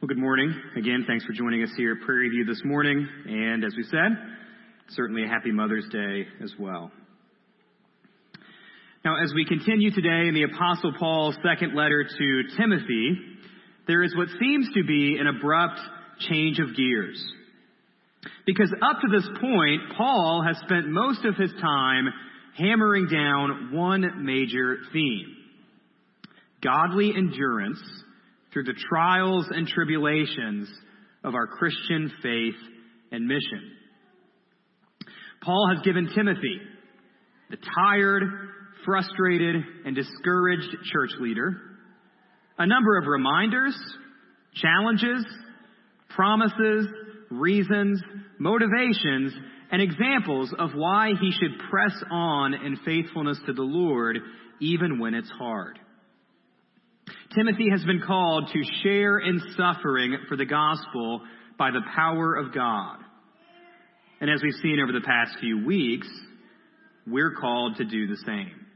Well, good morning. Again, thanks for joining us here at Prairie View this morning. And as we said, certainly a happy Mother's Day as well. Now, as we continue today in the Apostle Paul's second letter to Timothy, there is what seems to be an abrupt change of gears. Because up to this point, Paul has spent most of his time hammering down one major theme godly endurance through the trials and tribulations of our Christian faith and mission. Paul has given Timothy, the tired, frustrated, and discouraged church leader, a number of reminders, challenges, promises, reasons, motivations, and examples of why he should press on in faithfulness to the Lord even when it's hard. Timothy has been called to share in suffering for the gospel by the power of God. And as we've seen over the past few weeks, we're called to do the same.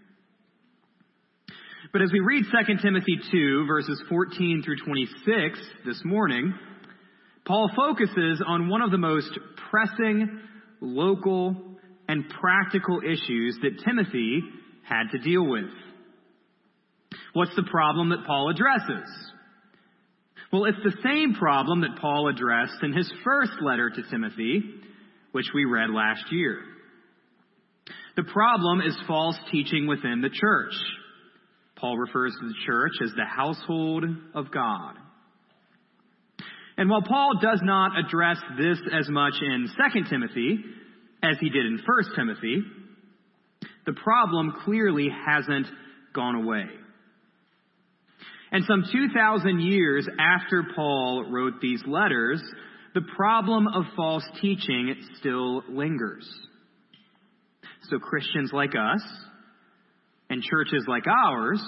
But as we read 2 Timothy 2, verses 14 through 26 this morning, Paul focuses on one of the most pressing, local, and practical issues that Timothy had to deal with. What's the problem that Paul addresses? Well, it's the same problem that Paul addressed in his first letter to Timothy, which we read last year. The problem is false teaching within the church. Paul refers to the church as the household of God. And while Paul does not address this as much in 2 Timothy as he did in 1 Timothy, the problem clearly hasn't gone away. And some 2,000 years after Paul wrote these letters, the problem of false teaching still lingers. So Christians like us and churches like ours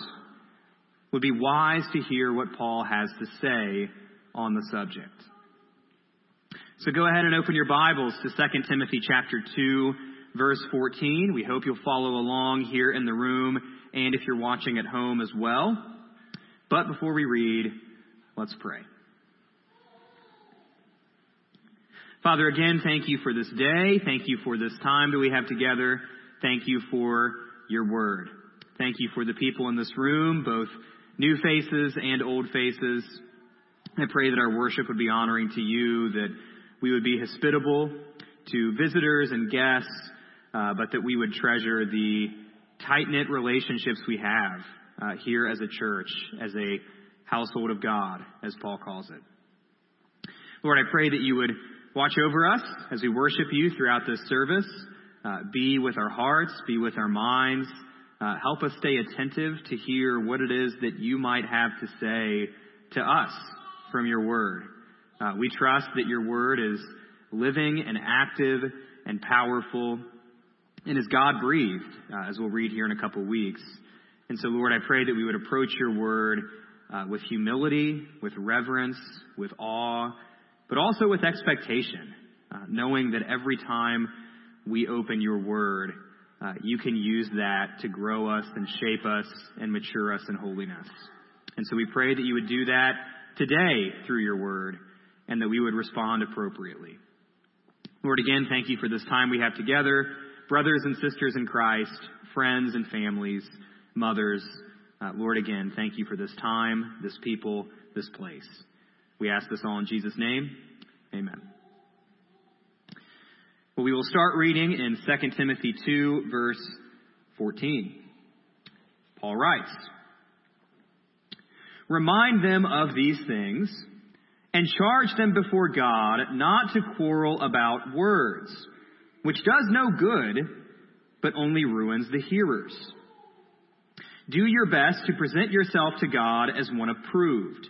would be wise to hear what Paul has to say on the subject. So go ahead and open your Bibles to 2 Timothy chapter 2 verse 14. We hope you'll follow along here in the room and if you're watching at home as well. But before we read, let's pray. Father, again, thank you for this day. Thank you for this time that we have together. Thank you for your word. Thank you for the people in this room, both new faces and old faces. I pray that our worship would be honoring to you, that we would be hospitable to visitors and guests, uh, but that we would treasure the tight knit relationships we have uh, here as a church, as a household of God, as Paul calls it. Lord, I pray that you would watch over us as we worship you throughout this service. Uh, be with our hearts, be with our minds. Uh, help us stay attentive to hear what it is that you might have to say to us from your word. Uh, we trust that your word is living and active and powerful and is God breathed, uh, as we'll read here in a couple weeks. And so, Lord, I pray that we would approach your word uh, with humility, with reverence, with awe, but also with expectation, uh, knowing that every time we open your word, uh, you can use that to grow us and shape us and mature us in holiness. And so we pray that you would do that today through your word and that we would respond appropriately. Lord, again, thank you for this time we have together, brothers and sisters in Christ, friends and families mothers. Uh, Lord, again, thank you for this time, this people, this place. We ask this all in Jesus' name. Amen. Well, we will start reading in 2 Timothy 2, verse 14. Paul writes, Remind them of these things and charge them before God not to quarrel about words, which does no good, but only ruins the hearers. Do your best to present yourself to God as one approved,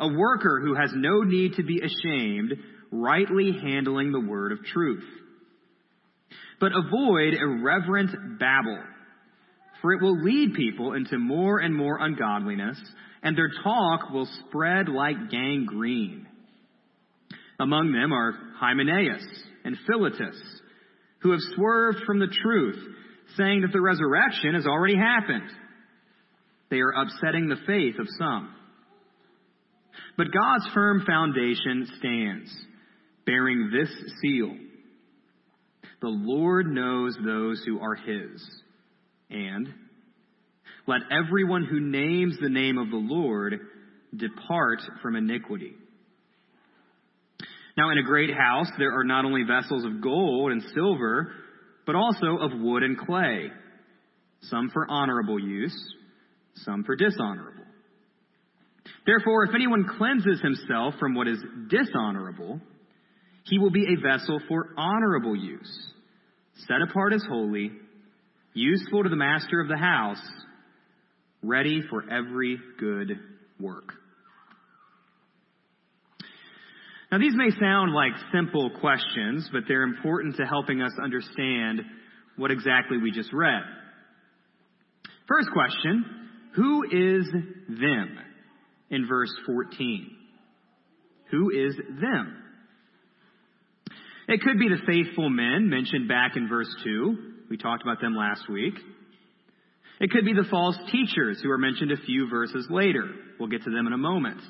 a worker who has no need to be ashamed, rightly handling the word of truth. But avoid irreverent babble, for it will lead people into more and more ungodliness, and their talk will spread like gangrene. Among them are Hymenaeus and Philetus, who have swerved from the truth, saying that the resurrection has already happened. They are upsetting the faith of some. But God's firm foundation stands, bearing this seal The Lord knows those who are his. And let everyone who names the name of the Lord depart from iniquity. Now, in a great house, there are not only vessels of gold and silver, but also of wood and clay, some for honorable use, some for dishonorable. Therefore, if anyone cleanses himself from what is dishonorable, he will be a vessel for honorable use, set apart as holy, useful to the master of the house, ready for every good work. Now, these may sound like simple questions, but they're important to helping us understand what exactly we just read. First question Who is them in verse 14? Who is them? It could be the faithful men mentioned back in verse 2. We talked about them last week. It could be the false teachers who are mentioned a few verses later. We'll get to them in a moment.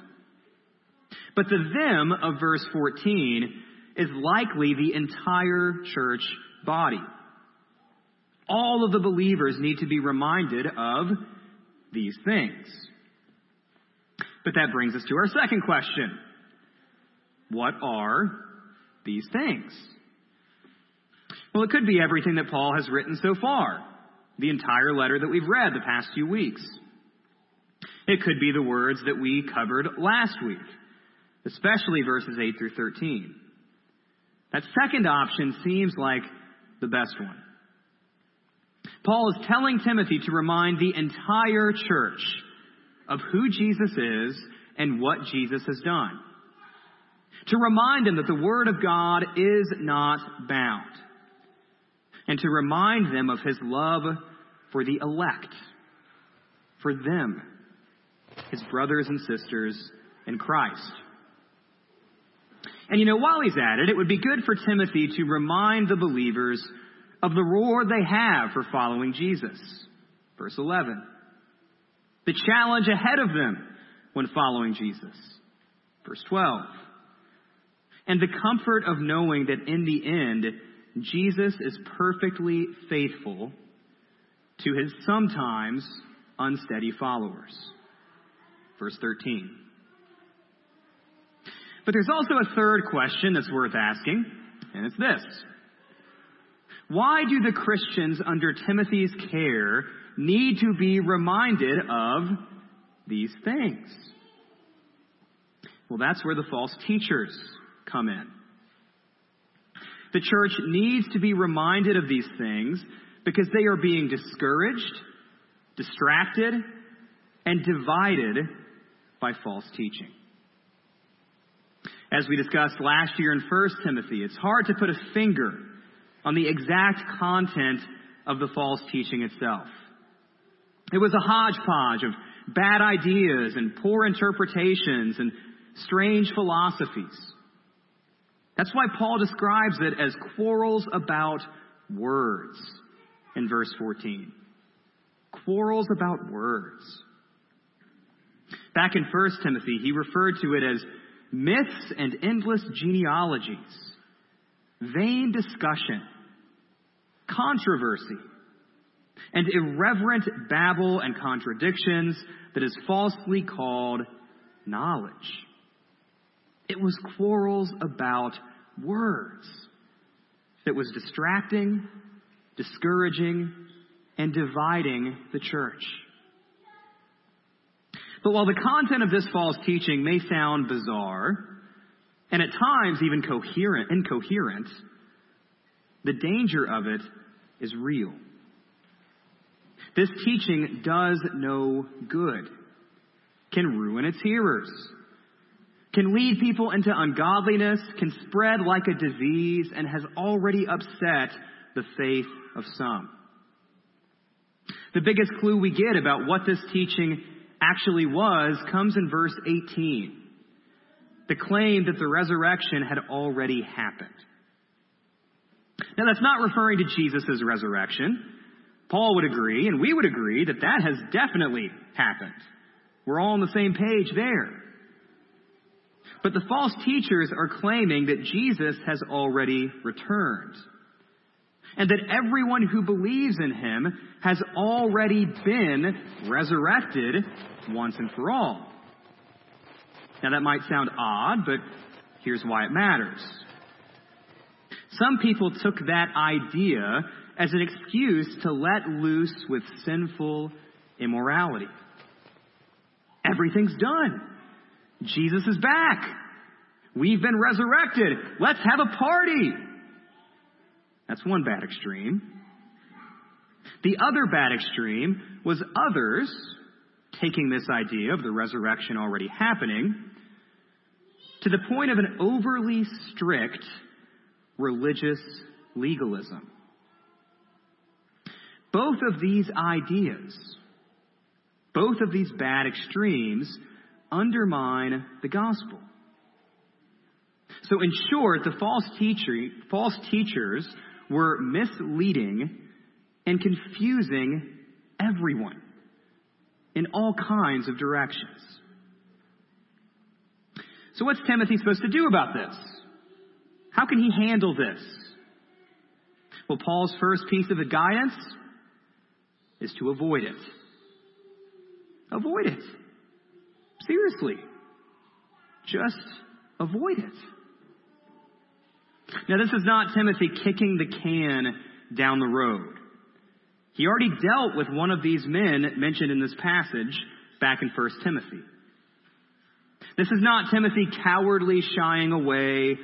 But the them of verse 14 is likely the entire church body. All of the believers need to be reminded of these things. But that brings us to our second question. What are these things? Well, it could be everything that Paul has written so far, the entire letter that we've read the past few weeks. It could be the words that we covered last week, especially verses 8 through 13. That second option seems like the best one. Paul is telling Timothy to remind the entire church of who Jesus is and what Jesus has done. To remind them that the Word of God is not bound. And to remind them of His love for the elect, for them, His brothers and sisters in Christ. And you know, while he's at it, it would be good for Timothy to remind the believers of the reward they have for following Jesus. Verse 11. The challenge ahead of them when following Jesus. Verse 12. And the comfort of knowing that in the end, Jesus is perfectly faithful to his sometimes unsteady followers. Verse 13. But there's also a third question that's worth asking, and it's this. Why do the Christians under Timothy's care need to be reminded of these things? Well, that's where the false teachers come in. The church needs to be reminded of these things because they are being discouraged, distracted, and divided by false teaching. As we discussed last year in 1 Timothy, it's hard to put a finger on the exact content of the false teaching itself. It was a hodgepodge of bad ideas and poor interpretations and strange philosophies. That's why Paul describes it as quarrels about words in verse 14. Quarrels about words. Back in 1 Timothy, he referred to it as myths and endless genealogies, vain discussion, controversy, and irreverent babble and contradictions that is falsely called knowledge. It was quarrels about words that was distracting, discouraging, and dividing the church. But while the content of this false teaching may sound bizarre, and at times even coherent, incoherent, the danger of it is real. This teaching does no good, can ruin its hearers, can lead people into ungodliness, can spread like a disease, and has already upset the faith of some. The biggest clue we get about what this teaching actually was comes in verse 18. The claim that the resurrection had already happened. Now, that's not referring to Jesus' resurrection. Paul would agree, and we would agree, that that has definitely happened. We're all on the same page there. But the false teachers are claiming that Jesus has already returned. And that everyone who believes in him has already been resurrected once and for all. Now that might sound odd, but here's why it matters. Some people took that idea as an excuse to let loose with sinful immorality. Everything's done. Jesus is back. We've been resurrected. Let's have a party. That's one bad extreme. The other bad extreme was others taking this idea of the resurrection already happening to the point of an overly strict religious legalism. Both of these ideas, both of these bad extremes, undermine the gospel. So, in short, the false, teacher, false teachers were misleading and confusing everyone in all kinds of directions. So, what's Timothy supposed to do about this? How can he handle this? Well, Paul's first piece of guidance is to avoid it. Avoid it. Seriously. Just avoid it. Now, this is not Timothy kicking the can down the road. He already dealt with one of these men mentioned in this passage back in 1 Timothy. This is not Timothy cowardly shying away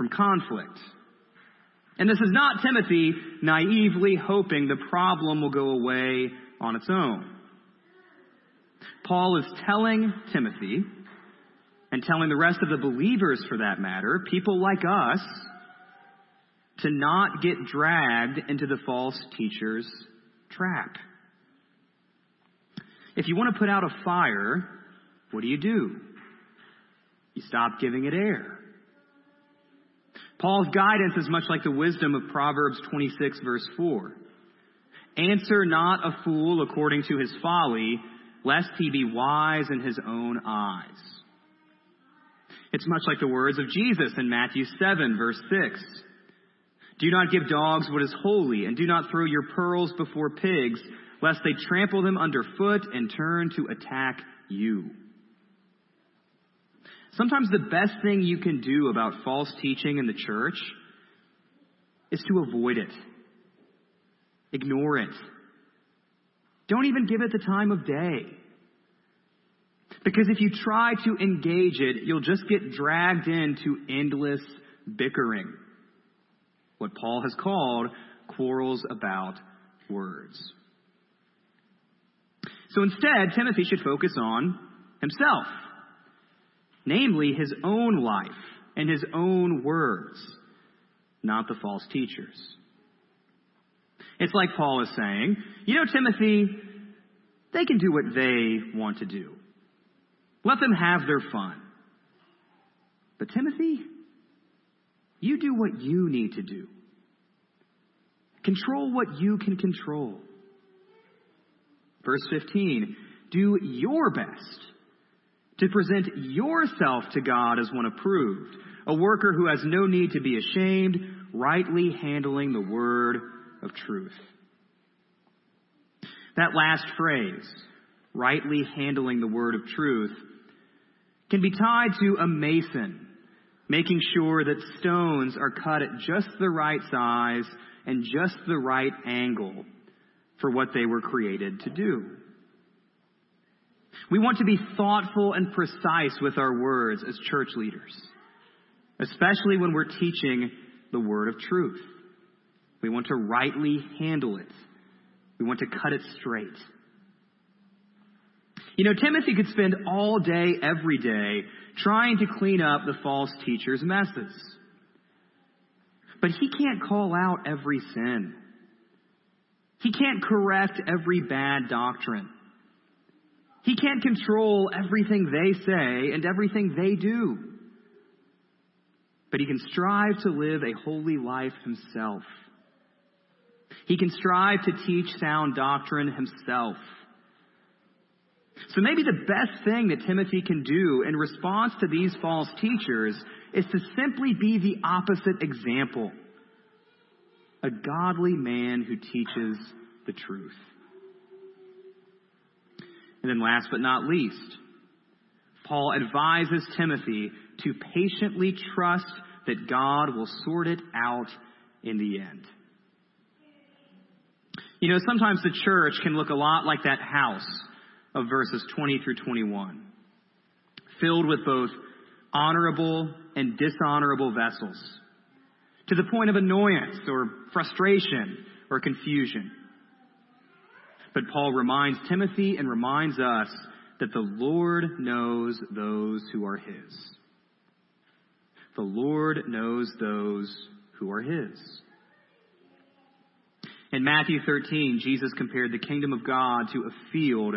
from conflict. And this is not Timothy naively hoping the problem will go away on its own. Paul is telling Timothy, and telling the rest of the believers for that matter, people like us, to not get dragged into the false teacher's trap. If you want to put out a fire, what do you do? You stop giving it air. Paul's guidance is much like the wisdom of Proverbs 26 verse 4. Answer not a fool according to his folly, lest he be wise in his own eyes. It's much like the words of Jesus in Matthew 7 verse 6. Do not give dogs what is holy, and do not throw your pearls before pigs, lest they trample them underfoot and turn to attack you. Sometimes the best thing you can do about false teaching in the church is to avoid it. Ignore it. Don't even give it the time of day. Because if you try to engage it, you'll just get dragged into endless bickering. What Paul has called quarrels about words. So instead, Timothy should focus on himself namely his own life and his own words, not the false teachers. It's like Paul is saying, you know, Timothy, they can do what they want to do. Let them have their fun. But Timothy, you do what you need to do. Control what you can control. Verse 15, do your best to present yourself to God as one approved, a worker who has no need to be ashamed, rightly handling the word of truth. That last phrase, rightly handling the word of truth, can be tied to a mason, making sure that stones are cut at just the right size and just the right angle for what they were created to do. We want to be thoughtful and precise with our words as church leaders, especially when we're teaching the word of truth. We want to rightly handle it. We want to cut it straight. You know, Timothy could spend all day, every day, trying to clean up the false teacher's messes. But he can't call out every sin. He can't correct every bad doctrine. He can't control everything they say and everything they do. But he can strive to live a holy life himself. He can strive to teach sound doctrine himself. So maybe the best thing that Timothy can do in response to these false teachers is to simply be the opposite example. A godly man who teaches the truth. And then last but not least, Paul advises Timothy to patiently trust that God will sort it out in the end. You know, sometimes the church can look a lot like that house of verses 20 through 21, filled with both honorable and dishonorable vessels, to the point of annoyance or frustration or confusion. But Paul reminds Timothy and reminds us that the Lord knows those who are his. The Lord knows those who are his. In Matthew 13, Jesus compared the kingdom of God to a field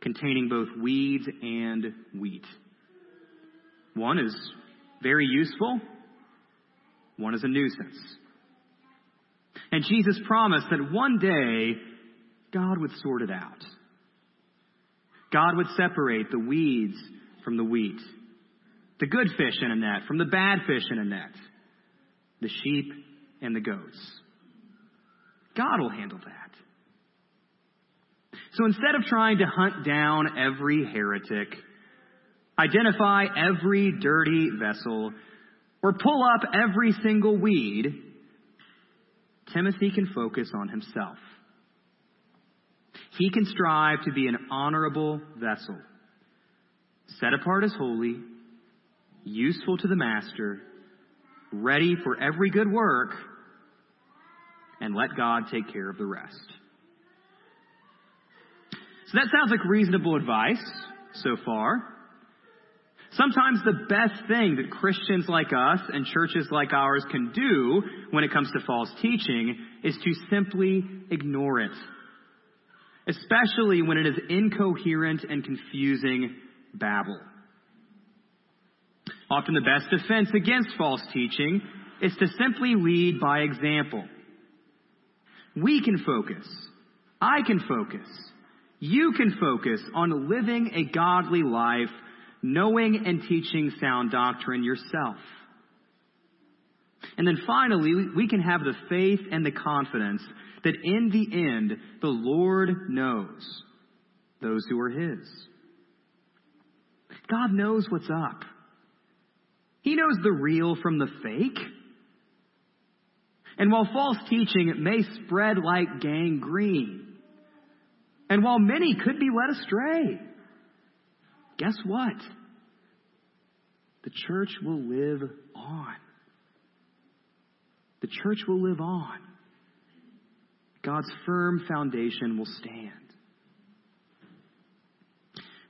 containing both weeds and wheat. One is very useful, one is a nuisance. And Jesus promised that one day God would sort it out. God would separate the weeds from the wheat, the good fish in a net from the bad fish in a net, the sheep and the goats. God will handle that. So instead of trying to hunt down every heretic, identify every dirty vessel, or pull up every single weed, Timothy can focus on himself. He can strive to be an honorable vessel, set apart as holy, useful to the master, ready for every good work, and let God take care of the rest. So that sounds like reasonable advice so far. Sometimes the best thing that Christians like us and churches like ours can do when it comes to false teaching is to simply ignore it especially when it is incoherent and confusing babble. Often the best defense against false teaching is to simply lead by example. We can focus. I can focus. You can focus on living a godly life, knowing and teaching sound doctrine yourself. And then finally, we can have the faith and the confidence that in the end, the Lord knows those who are His. God knows what's up. He knows the real from the fake. And while false teaching may spread like gangrene, and while many could be led astray, guess what? The church will live on. The church will live on. God's firm foundation will stand.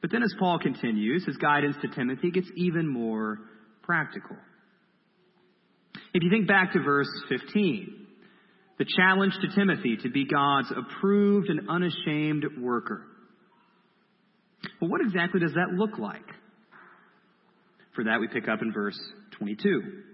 But then, as Paul continues, his guidance to Timothy gets even more practical. If you think back to verse 15, the challenge to Timothy to be God's approved and unashamed worker. Well, what exactly does that look like? For that, we pick up in verse 22.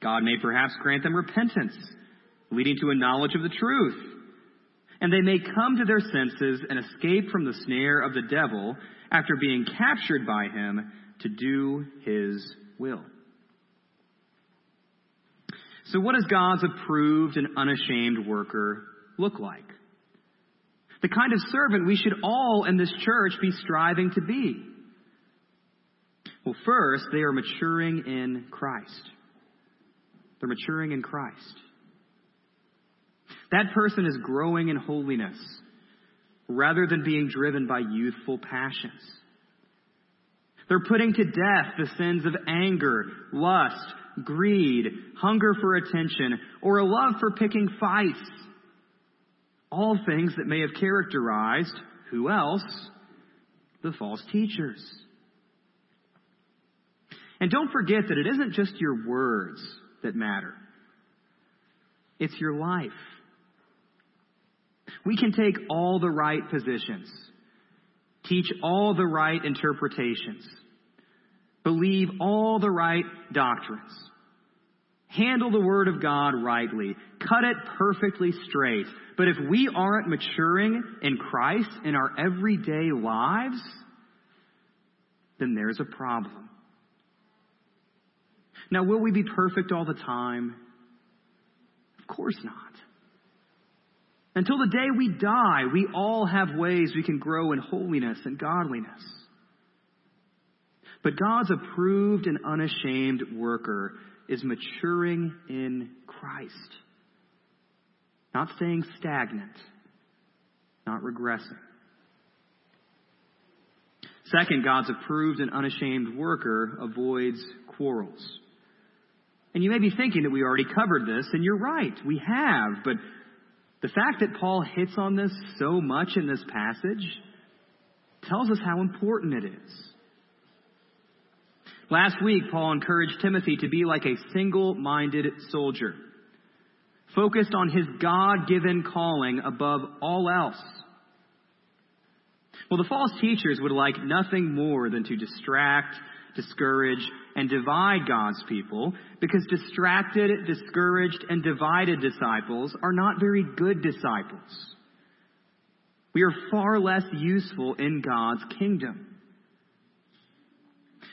God may perhaps grant them repentance leading to a knowledge of the truth. And they may come to their senses and escape from the snare of the devil after being captured by him to do his will. So, what does God's approved and unashamed worker look like? The kind of servant we should all in this church be striving to be. Well, first, they are maturing in Christ. They're maturing in Christ. That person is growing in holiness rather than being driven by youthful passions. They're putting to death the sins of anger, lust, greed, hunger for attention, or a love for picking fights. All things that may have characterized who else? The false teachers. And don't forget that it isn't just your words that matter. It's your life. We can take all the right positions, teach all the right interpretations, believe all the right doctrines, handle the Word of God rightly, cut it perfectly straight. But if we aren't maturing in Christ in our everyday lives, then there's a problem. Now, will we be perfect all the time? Of course not. Until the day we die, we all have ways we can grow in holiness and godliness. But God's approved and unashamed worker is maturing in Christ. Not staying stagnant, not regressing. Second, God's approved and unashamed worker avoids quarrels. And you may be thinking that we already covered this, and you're right, we have, but the fact that Paul hits on this so much in this passage tells us how important it is. Last week, Paul encouraged Timothy to be like a single minded soldier, focused on his God given calling above all else. Well, the false teachers would like nothing more than to distract, discourage, and divide God's people because distracted, discouraged, and divided disciples are not very good disciples. We are far less useful in God's kingdom.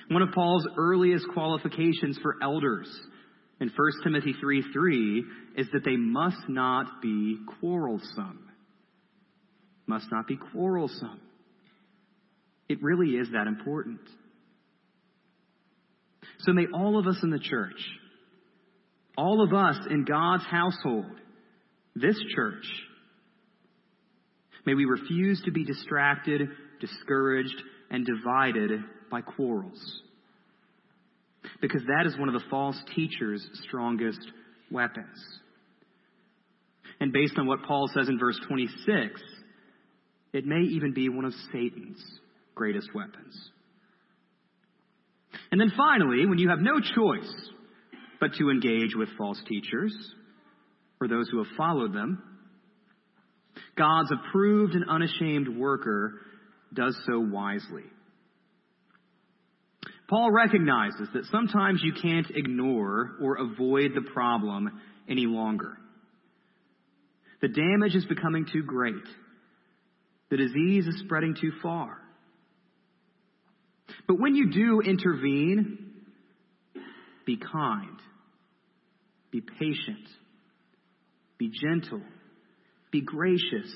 One of Paul's earliest qualifications for elders in 1 Timothy 3 3 is that they must not be quarrelsome. Must not be quarrelsome. It really is that important. So may all of us in the church, all of us in God's household, this church, may we refuse to be distracted, discouraged, and divided by quarrels. Because that is one of the false teacher's strongest weapons. And based on what Paul says in verse 26, it may even be one of Satan's greatest weapons. And then finally, when you have no choice but to engage with false teachers, or those who have followed them, God's approved and unashamed worker does so wisely. Paul recognizes that sometimes you can't ignore or avoid the problem any longer. The damage is becoming too great. The disease is spreading too far. But when you do intervene, be kind, be patient, be gentle, be gracious,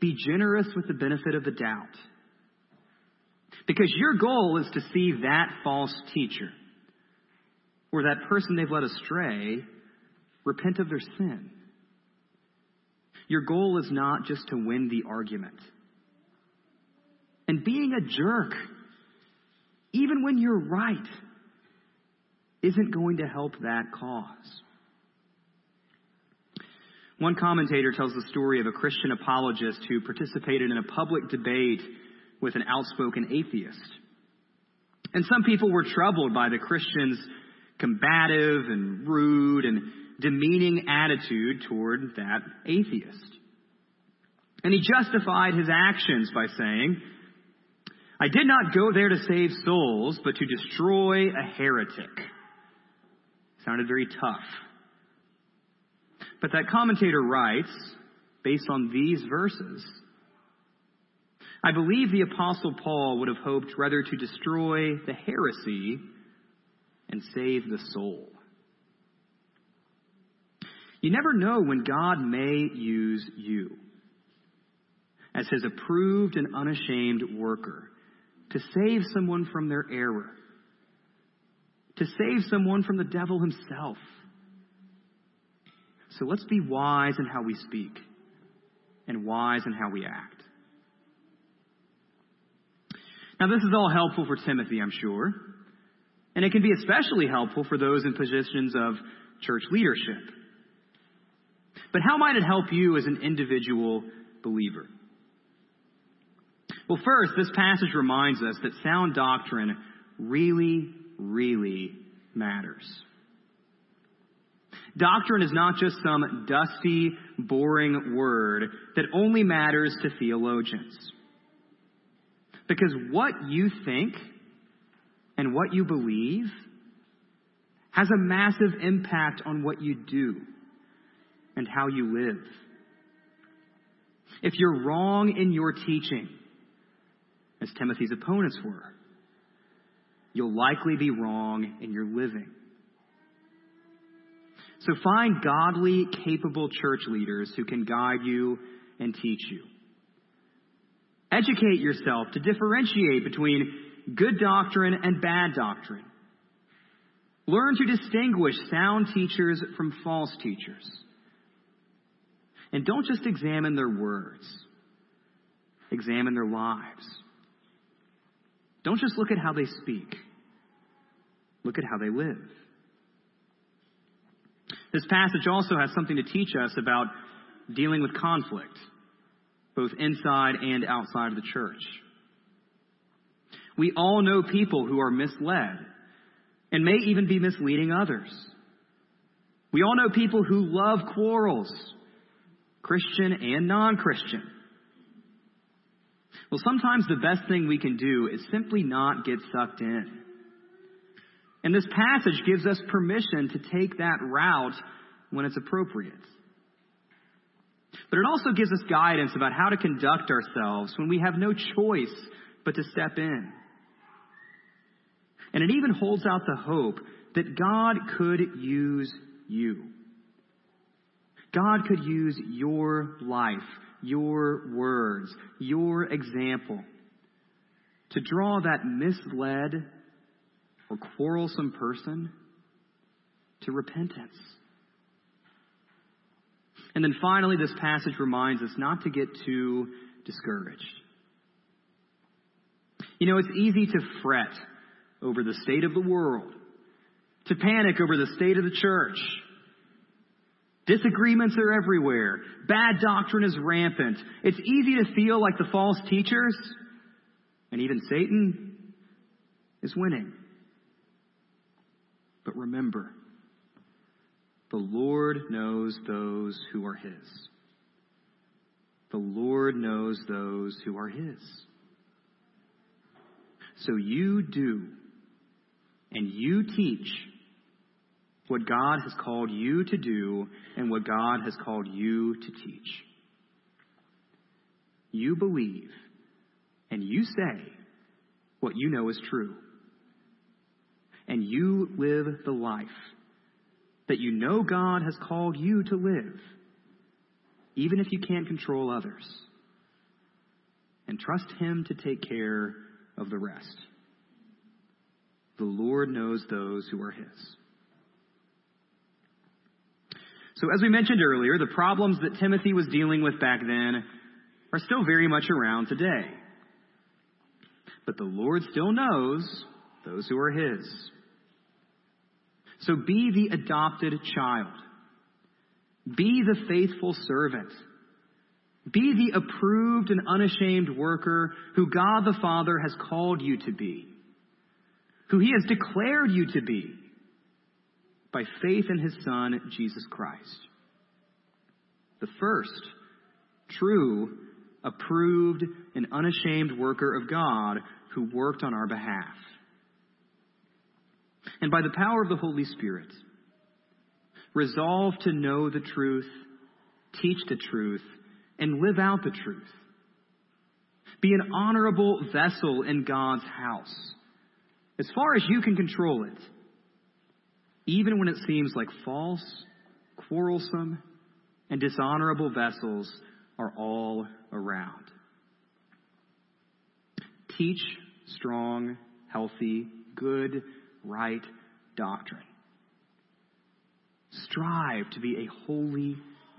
be generous with the benefit of the doubt. Because your goal is to see that false teacher or that person they've led astray repent of their sin. Your goal is not just to win the argument. And being a jerk, even when you're right, isn't going to help that cause. One commentator tells the story of a Christian apologist who participated in a public debate with an outspoken atheist. And some people were troubled by the Christian's combative and rude and demeaning attitude toward that atheist. And he justified his actions by saying, I did not go there to save souls, but to destroy a heretic. Sounded very tough. But that commentator writes, based on these verses, I believe the Apostle Paul would have hoped rather to destroy the heresy and save the soul. You never know when God may use you as his approved and unashamed worker to save someone from their error, to save someone from the devil himself. So let's be wise in how we speak and wise in how we act. Now, this is all helpful for Timothy, I'm sure. And it can be especially helpful for those in positions of church leadership. But how might it help you as an individual believer? Well, first, this passage reminds us that sound doctrine really, really matters. Doctrine is not just some dusty, boring word that only matters to theologians. Because what you think and what you believe has a massive impact on what you do and how you live. If you're wrong in your teaching, as Timothy's opponents were, you'll likely be wrong in your living. So find godly, capable church leaders who can guide you and teach you. Educate yourself to differentiate between good doctrine and bad doctrine. Learn to distinguish sound teachers from false teachers. And don't just examine their words, examine their lives. Don't just look at how they speak, look at how they live. This passage also has something to teach us about dealing with conflict, both inside and outside of the church. We all know people who are misled and may even be misleading others. We all know people who love quarrels, Christian and non Christian. Well, sometimes the best thing we can do is simply not get sucked in. And this passage gives us permission to take that route when it's appropriate. But it also gives us guidance about how to conduct ourselves when we have no choice but to step in. And it even holds out the hope that God could use you. God could use your life, your words, your example to draw that misled or quarrelsome person to repentance. And then finally, this passage reminds us not to get too discouraged. You know, it's easy to fret over the state of the world, to panic over the state of the church. Disagreements are everywhere. Bad doctrine is rampant. It's easy to feel like the false teachers, and even Satan, is winning. But remember, the Lord knows those who are His. The Lord knows those who are His. So you do and you teach what God has called you to do and what God has called you to teach. You believe and you say what you know is true. And you live the life that you know God has called you to live, even if you can't control others. And trust Him to take care of the rest. The Lord knows those who are His. So, as we mentioned earlier, the problems that Timothy was dealing with back then are still very much around today. But the Lord still knows those who are His. So be the adopted child. Be the faithful servant. Be the approved and unashamed worker who God the Father has called you to be, who He has declared you to be by faith in His Son, Jesus Christ. The first, true, approved, and unashamed worker of God who worked on our behalf and by the power of the Holy Spirit, resolve to know the truth, teach the truth, and live out the truth. Be an honorable vessel in God's house, as far as you can control it, even when it seems like false, quarrelsome, and dishonorable vessels are all around. Teach strong, healthy, good, right doctrine. Strive to be a holy,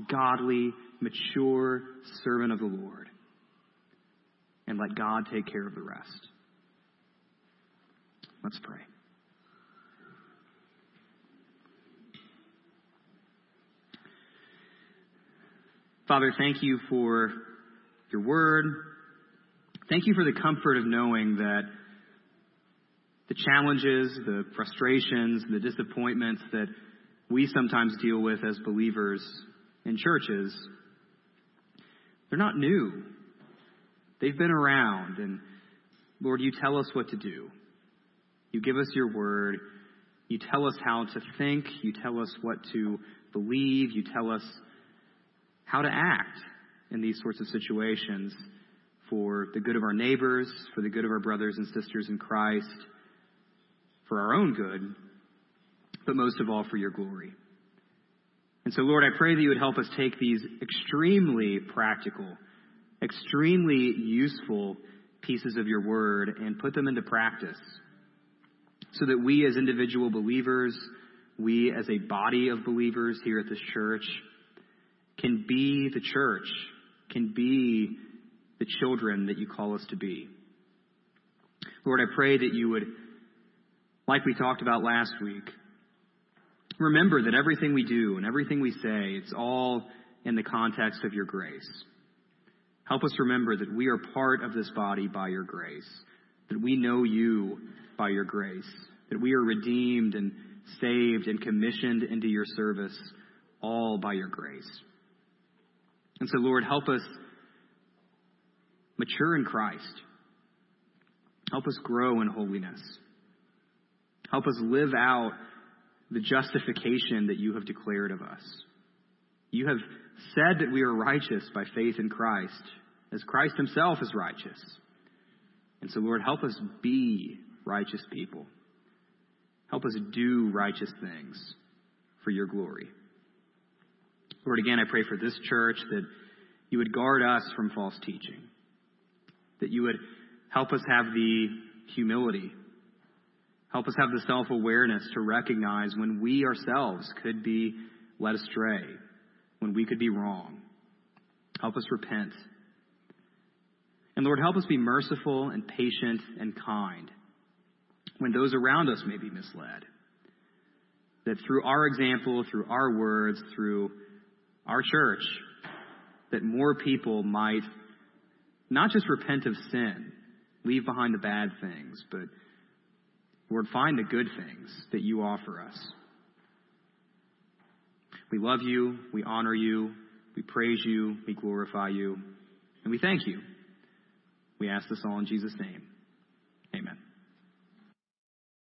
godly, mature servant of the Lord. And let God take care of the rest. Let's pray. Father, thank you for your word. Thank you for the comfort of knowing that the challenges, the frustrations, the disappointments that we sometimes deal with as believers in churches, they're not new. They've been around, and Lord, you tell us what to do. You give us your word. You tell us how to think. You tell us what to believe. You tell us how to act in these sorts of situations for the good of our neighbors, for the good of our brothers and sisters in Christ, for our own good, but most of all for your glory. And so, Lord, I pray that you would help us take these extremely practical, extremely useful pieces of your word and put them into practice so that we as individual believers, we as a body of believers here at this church, can be the church, can be the children that you call us to be. Lord, I pray that you would, like we talked about last week, remember that everything we do and everything we say, it's all in the context of your grace. Help us remember that we are part of this body by your grace, that we know you by your grace, that we are redeemed and saved and commissioned into your service all by your grace. And so, Lord, help us mature in Christ. Help us grow in holiness. Help us live out the justification that you have declared of us. You have said that we are righteous by faith in Christ, as Christ himself is righteous. And so, Lord, help us be righteous people. Help us do righteous things for your glory. Lord, again, I pray for this church that you would guard us from false teaching, that you would help us have the humility Help us have the self awareness to recognize when we ourselves could be led astray, when we could be wrong. Help us repent. And Lord, help us be merciful and patient and kind when those around us may be misled. That through our example, through our words, through our church, that more people might not just repent of sin, leave behind the bad things, but Lord, find the good things that you offer us. We love you, we honor you, we praise you, we glorify you, and we thank you. We ask this all in Jesus' name.